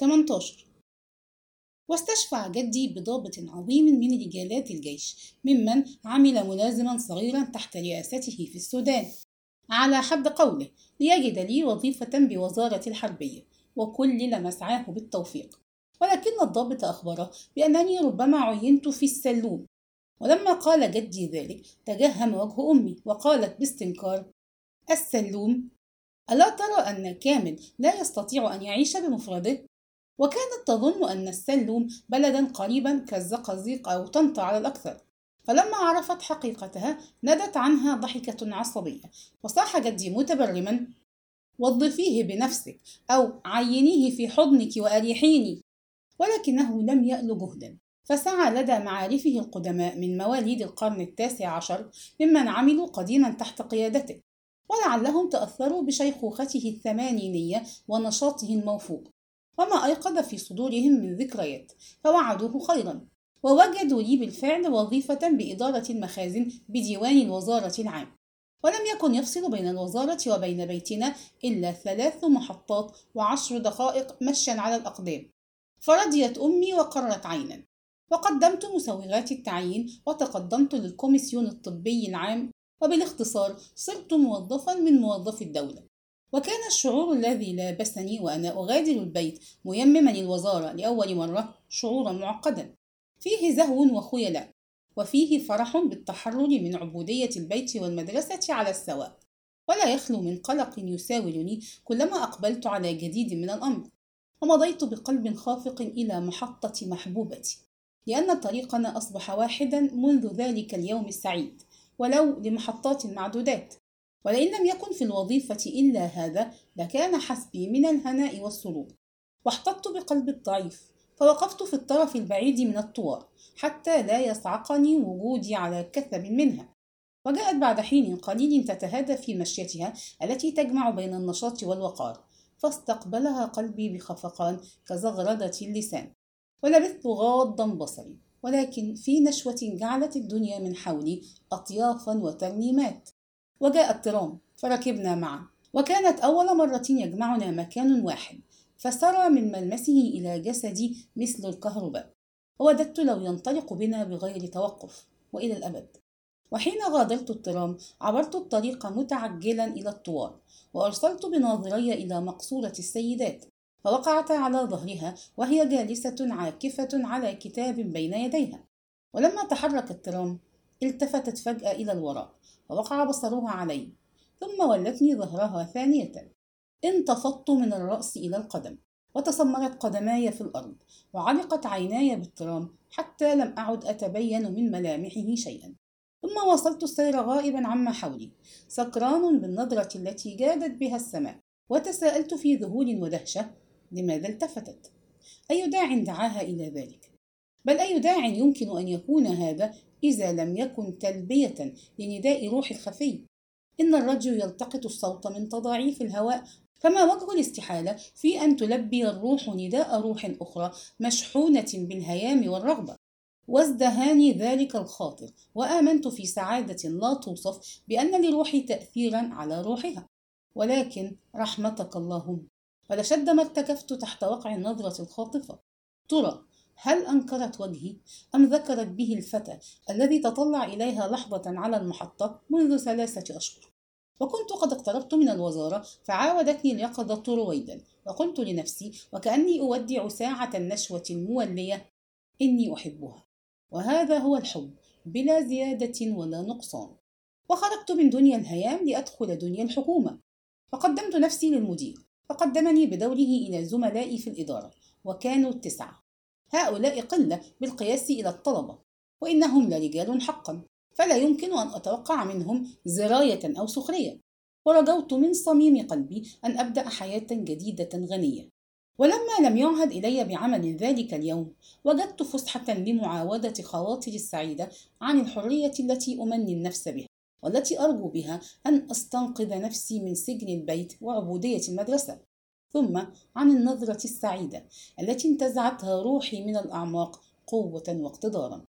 18 واستشفع جدي بضابط عظيم من رجالات الجيش ممن عمل ملازما صغيرا تحت رئاسته في السودان. على حد قوله ليجد لي وظيفة بوزارة الحربية وكلل مسعاه بالتوفيق. ولكن الضابط أخبره بأنني ربما عينت في السلوم. ولما قال جدي ذلك تجهم وجه أمي وقالت باستنكار السلوم؟ ألا ترى أن كامل لا يستطيع أن يعيش بمفرده؟ وكانت تظن أن السلوم بلدا قريبا كالزقازيق أو طنطا على الأكثر. فلما عرفت حقيقتها ندت عنها ضحكة عصبية وصاح جدي متبرما وظفيه بنفسك أو عينيه في حضنك وأريحيني. ولكنه لم يأل جهدا. فسعى لدى معارفه القدماء من مواليد القرن التاسع عشر ممن عملوا قديما تحت قيادته ولعلهم تأثروا بشيخوخته الثمانينية ونشاطه الموفوق. وما أيقظ في صدورهم من ذكريات فوعدوه خيرا. ووجدوا لي بالفعل وظيفة بإدارة المخازن بديوان الوزارة العام. ولم يكن يفصل بين الوزارة وبين بيتنا إلا ثلاث محطات وعشر دقائق مشيا على الأقدام. فرضيت أمي وقرت عينا. وقدمت مسوغات التعيين وتقدمت للكوميسيون الطبي العام وبالاختصار صرت موظفا من موظفي الدولة. وكان الشعور الذي لابسني وأنا أغادر البيت ميمما الوزارة لأول مرة شعورا معقدا. فيه زهو وخيلاء وفيه فرح بالتحرر من عبودية البيت والمدرسة على السواء. ولا يخلو من قلق يساولني كلما أقبلت على جديد من الأمر. ومضيت بقلب خافق إلى محطة محبوبتي لأن طريقنا أصبح واحدا منذ ذلك اليوم السعيد ولو لمحطات معدودات. ولئن لم يكن في الوظيفة إلا هذا لكان حسبي من الهناء والسرور. واحتطت بقلبي الضعيف فوقفت في الطرف البعيد من الطوار حتى لا يصعقني وجودي على كثب منها. وجاءت بعد حين قليل تتهادى في مشيتها التي تجمع بين النشاط والوقار فاستقبلها قلبي بخفقان كزغردة اللسان. ولبثت غاضا بصري ولكن في نشوة جعلت الدنيا من حولي أطيافا وترنيمات. وجاء الترام فركبنا معا وكانت أول مرة يجمعنا مكان واحد فسرى من ملمسه إلى جسدي مثل الكهرباء. ووددت لو ينطلق بنا بغير توقف وإلى الأبد. وحين غادرت الترام عبرت الطريق متعجلا إلى الطوال وأرسلت بناظري إلى مقصورة السيدات فوقعت على ظهرها وهي جالسة عاكفة على كتاب بين يديها. ولما تحرك الترام التفتت فجأة إلى الوراء ووقع بصرها علي ثم ولتني ظهرها ثانية. انتفضت من الرأس إلى القدم وتسمرت قدماي في الأرض وعلقت عيناي بالترام حتى لم أعد أتبين من ملامحه شيئا. ثم واصلت السير غائبا عما حولي سكران بالنظرة التي جادت بها السماء وتساءلت في ذهول ودهشة لماذا التفتت؟ أي داع دعاها إلى ذلك؟ بل أي داع يمكن أن يكون هذا إذا لم يكن تلبية لنداء روح الخفي؟ إن الرجل يلتقط الصوت من تضاعيف الهواء فما وجه الاستحالة في أن تلبي الروح نداء روح أخرى مشحونة بالهيام والرغبة؟ وازدهاني ذلك الخاطر وآمنت في سعادة لا توصف بأن لروحي تأثيرا على روحها. ولكن رحمتك اللهم فلشد ما ارتكفت تحت وقع النظرة الخاطفة. ترى هل أنكرت وجهي أم ذكرت به الفتى الذي تطلع إليها لحظة على المحطة منذ ثلاثة أشهر؟ وكنت قد اقتربت من الوزارة فعاودتني اليقظة رويدا وقلت لنفسي وكأني أودع ساعة النشوة المولية إني أحبها. وهذا هو الحب بلا زيادة ولا نقصان. وخرجت من دنيا الهيام لأدخل دنيا الحكومة. فقدمت نفسي للمدير فقدمني بدوره إلى زملائي في الإدارة وكانوا تسعة. هؤلاء قلة بالقياس إلى الطلبة وإنهم لرجال حقا فلا يمكن أن أتوقع منهم زراية أو سخرية. ورجوت من صميم قلبي أن أبدأ حياة جديدة غنية. ولما لم يعهد إلي بعمل ذلك اليوم وجدت فسحة لمعاودة خواطري السعيدة عن الحرية التي أمني النفس بها والتي أرجو بها أن أستنقذ نفسي من سجن البيت وعبودية المدرسة. ثم عن النظرة السعيدة التي انتزعتها روحي من الأعماق قوة واقتدارا.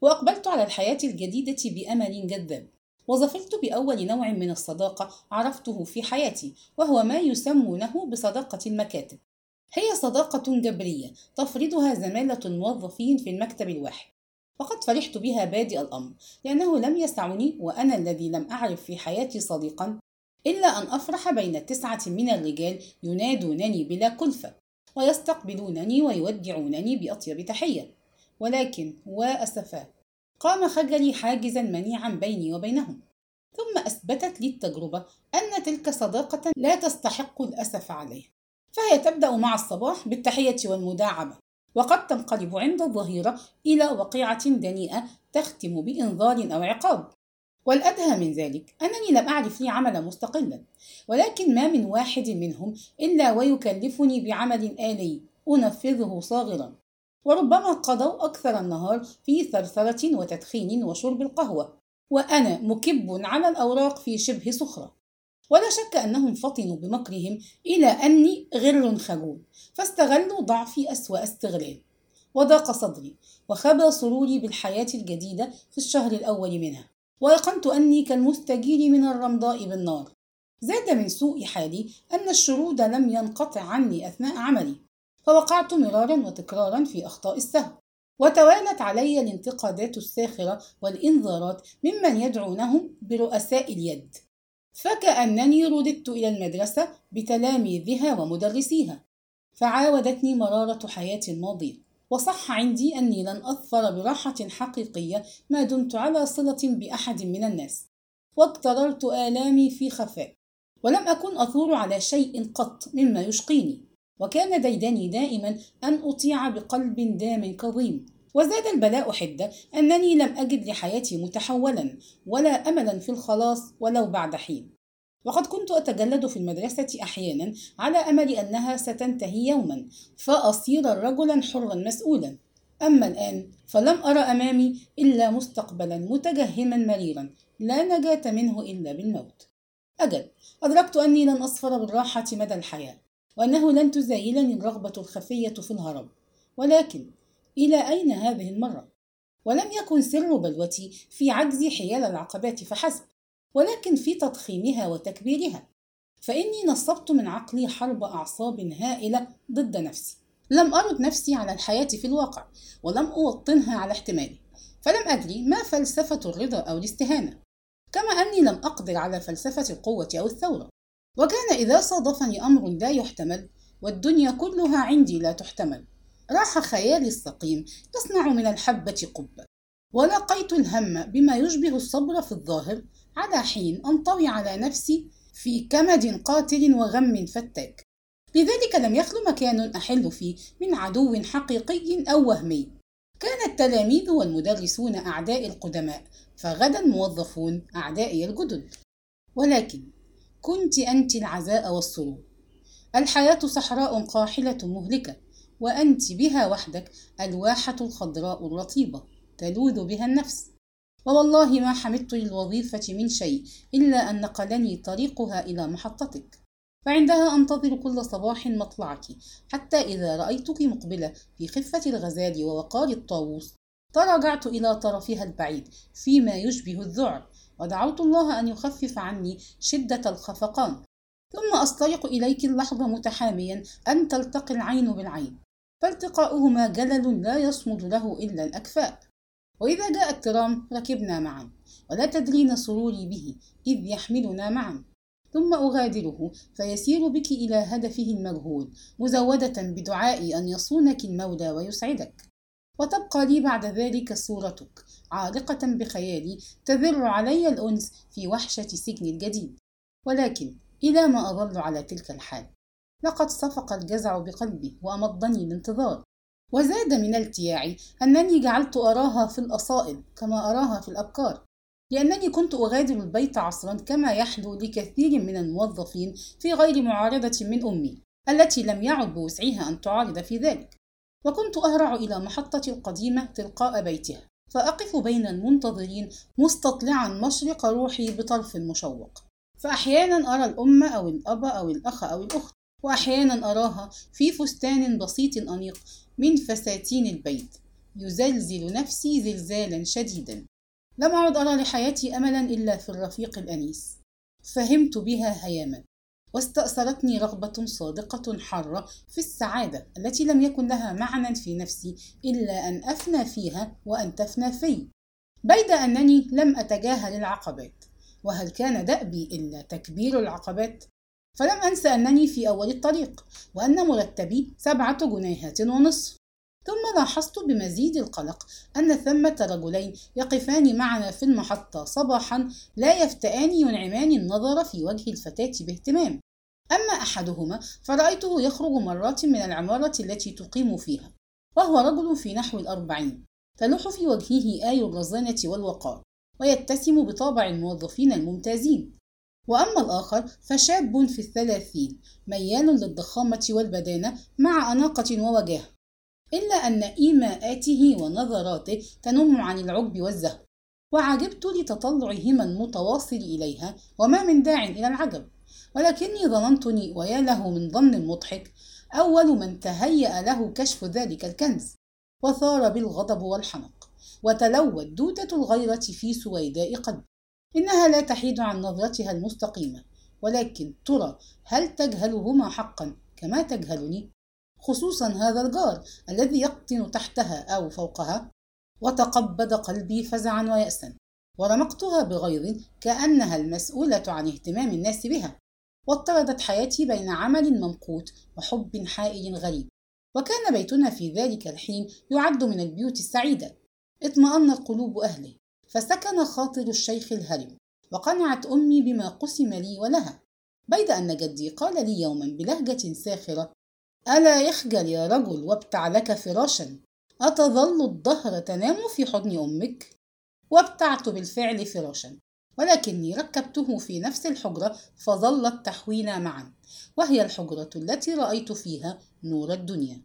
وأقبلت على الحياة الجديدة بأمل جذاب وظفرت بأول نوع من الصداقة عرفته في حياتي وهو ما يسمونه بصداقة المكاتب. هي صداقة جبرية تفرضها زمالة الموظفين في المكتب الواحد. وقد فرحت بها بادئ الأمر لأنه لم يسعني وأنا الذي لم أعرف في حياتي صديقا إلا أن أفرح بين تسعة من الرجال ينادونني بلا كلفة ويستقبلونني ويودعونني بأطيب تحية. ولكن وأسفا قام خجلي حاجزا منيعا بيني وبينهم. ثم أثبتت لي التجربة أن تلك صداقة لا تستحق الأسف عليها. فهي تبدأ مع الصباح بالتحية والمداعبة وقد تنقلب عند الظهيرة إلى وقيعة دنيئة تختم بإنذار أو عقاب. والأدهى من ذلك أنني لم أعرف لي عملا مستقلا ولكن ما من واحد منهم إلا ويكلفني بعمل آلي أنفذه صاغرا. وربما قضوا أكثر النهار في ثرثرة وتدخين وشرب القهوة وأنا مكب على الأوراق في شبه صخرة. ولا شك أنهم فطنوا بمكرهم إلى أني غر خجول فاستغلوا ضعفي أسوأ استغلال. وضاق صدري وخبى سروري بالحياة الجديدة في الشهر الأول منها. وأيقنت أني كالمستجير من الرمضاء بالنار. زاد من سوء حالي أن الشرود لم ينقطع عني أثناء عملي فوقعت مرارا وتكرارا في أخطاء السهو وتوالت علي الانتقادات الساخرة والإنذارات ممن يدعونهم برؤساء اليد. فكأنني رددت إلى المدرسة بتلاميذها ومدرسيها فعاودتني مرارة حياتي الماضية وصح عندي أني لن أظفر براحة حقيقية ما دمت على صلة بأحد من الناس واقتررت آلامي في خفاء ولم أكن أثور على شيء قط مما يشقيني وكان ديدني دائما أن أطيع بقلب دام كظيم وزاد البلاء حدة أنني لم أجد لحياتي متحولا ولا أملا في الخلاص ولو بعد حين. وقد كنت أتجلد في المدرسة أحيانا على أمل أنها ستنتهي يوما فأصير رجلا حرا مسؤولا. أما الآن فلم أرى أمامي إلا مستقبلا متجهما مريرا لا نجاة منه إلا بالموت. أجل أدركت أني لن أصفر بالراحة مدى الحياة وأنه لن تزايلني الرغبة الخفية في الهرب. ولكن إلى أين هذه المرة؟ ولم يكن سر بلوتي في عجز حيال العقبات فحسب. ولكن في تضخيمها وتكبيرها. فإني نصبت من عقلي حرب أعصاب هائلة ضد نفسي. لم أرد نفسي على الحياة في الواقع ولم أوطنها على احتمالي. فلم أدري ما فلسفة الرضا أو الاستهانة. كما أني لم أقدر على فلسفة القوة أو الثورة. وكان إذا صادفني أمر لا يحتمل والدنيا كلها عندي لا تحتمل. راح خيالي السقيم يصنع من الحبة قبة. ولقيت الهم بما يشبه الصبر في الظاهر على حين أنطوي على نفسي في كمد قاتل وغم فتاك. لذلك لم يخل مكان أحل فيه من عدو حقيقي أو وهمي. كان التلاميذ والمدرسون أعداء القدماء فغدا الموظفون أعدائي الجدد. ولكن كنت أنت العزاء والسرور. الحياة صحراء قاحلة مهلكة وأنت بها وحدك ألواحة الخضراء الرطيبة تلوذ بها النفس. ووالله ما حمدت للوظيفة من شيء إلا أن نقلني طريقها إلى محطتك. فعندها أنتظر كل صباح مطلعك حتى إذا رأيتك مقبلة في خفة الغزال ووقار الطاووس. تراجعت إلى طرفها البعيد فيما يشبه الذعر ودعوت الله أن يخفف عني شدة الخفقان. ثم أستيق إليك اللحظة متحاميا أن تلتقي العين بالعين. فالتقاؤهما جلل لا يصمد له إلا الأكفاء. وإذا جاء الترام ركبنا معا ولا تدرين سروري به إذ يحملنا معا. ثم أغادره فيسير بك إلى هدفه المجهول مزودة بدعائي أن يصونك المولى ويسعدك. وتبقى لي بعد ذلك صورتك عالقة بخيالي تذر علي الأنس في وحشة سجن الجديد. ولكن إلى ما أظل على تلك الحال لقد صفق الجزع بقلبي وأمضني الانتظار. وزاد من التياعي أنني جعلت أراها في الأصائل كما أراها في الأبكار لأنني كنت أغادر البيت عصرا كما يحلو لكثير من الموظفين في غير معارضة من أمي التي لم يعد بوسعها أن تعارض في ذلك. وكنت أهرع إلى محطة القديمة تلقاء بيتها فأقف بين المنتظرين مستطلعا مشرق روحي بطرف مشوق فأحيانا أرى الأم أو الأب أو الأخ أو الأخت وأحيانا أراها في فستان بسيط أنيق من فساتين البيت. يزلزل نفسي زلزالا شديدا. لم أعد أرى لحياتي أملا إلا في الرفيق الأنيس. فهمت بها هياما. واستأثرتني رغبة صادقة حارة في السعادة التي لم يكن لها معنى في نفسي إلا أن أفنى فيها وأن تفنى في. بيد أنني لم أتجاهل العقبات. وهل كان دأبي إلا تكبير العقبات؟ فلم أنس أنني في أول الطريق وأن مرتبي سبعة جنيهات ونصف. ثم لاحظت بمزيد القلق أن ثمة رجلين يقفان معنا في المحطة صباحا لا يفتئان ينعمان النظر في وجه الفتاة باهتمام. أما أحدهما فرأيته يخرج مرات من العمارة التي تقيم فيها وهو رجل في نحو الأربعين تلوح في وجهه آي الرزانة والوقار ويتسم بطابع الموظفين الممتازين. وأما الآخر فشاب في الثلاثين ميال للضخامة والبدانة مع أناقة ووجاهة إلا أن إيماءاته ونظراته تنم عن العجب والزهو وعجبت لتطلعهما المتواصل إليها وما من داع إلى العجب. ولكني ظننتني ويا له من ظن مضحك أول من تهيأ له كشف ذلك الكنز وثار بالغضب والحنق وتلوت دودة الغيرة في سويداء قلبي. إنها لا تحيد عن نظرتها المستقيمة ولكن ترى هل تجهلهما حقا كما تجهلني؟ خصوصا هذا الجار الذي يقطن تحتها أو فوقها وتقبض قلبي فزعا ويأسا ورمقتها بغيظ كأنها المسؤولة عن اهتمام الناس بها واضطردت حياتي بين عمل ممقوت وحب حائل غريب. وكان بيتنا في ذلك الحين يعد من البيوت السعيدة. اطمأنت قلوب أهله. فسكن خاطر الشيخ الهرم وقنعت أمي بما قسم لي ولها. بيد أن جدي قال لي يوما بلهجة ساخرة ألا يخجل يا رجل وابتع لك فراشا أتظل الدهر تنام في حضن أمك؟ وابتعت بالفعل فراشا ولكني ركبته في نفس الحجرة فظلت تحوينا معا وهي الحجرة التي رأيت فيها نور الدنيا.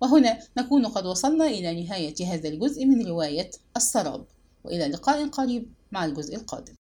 وهنا نكون قد وصلنا إلى نهاية هذا الجزء من رواية السراب. وإلى لقاء قريب مع الجزء القادم.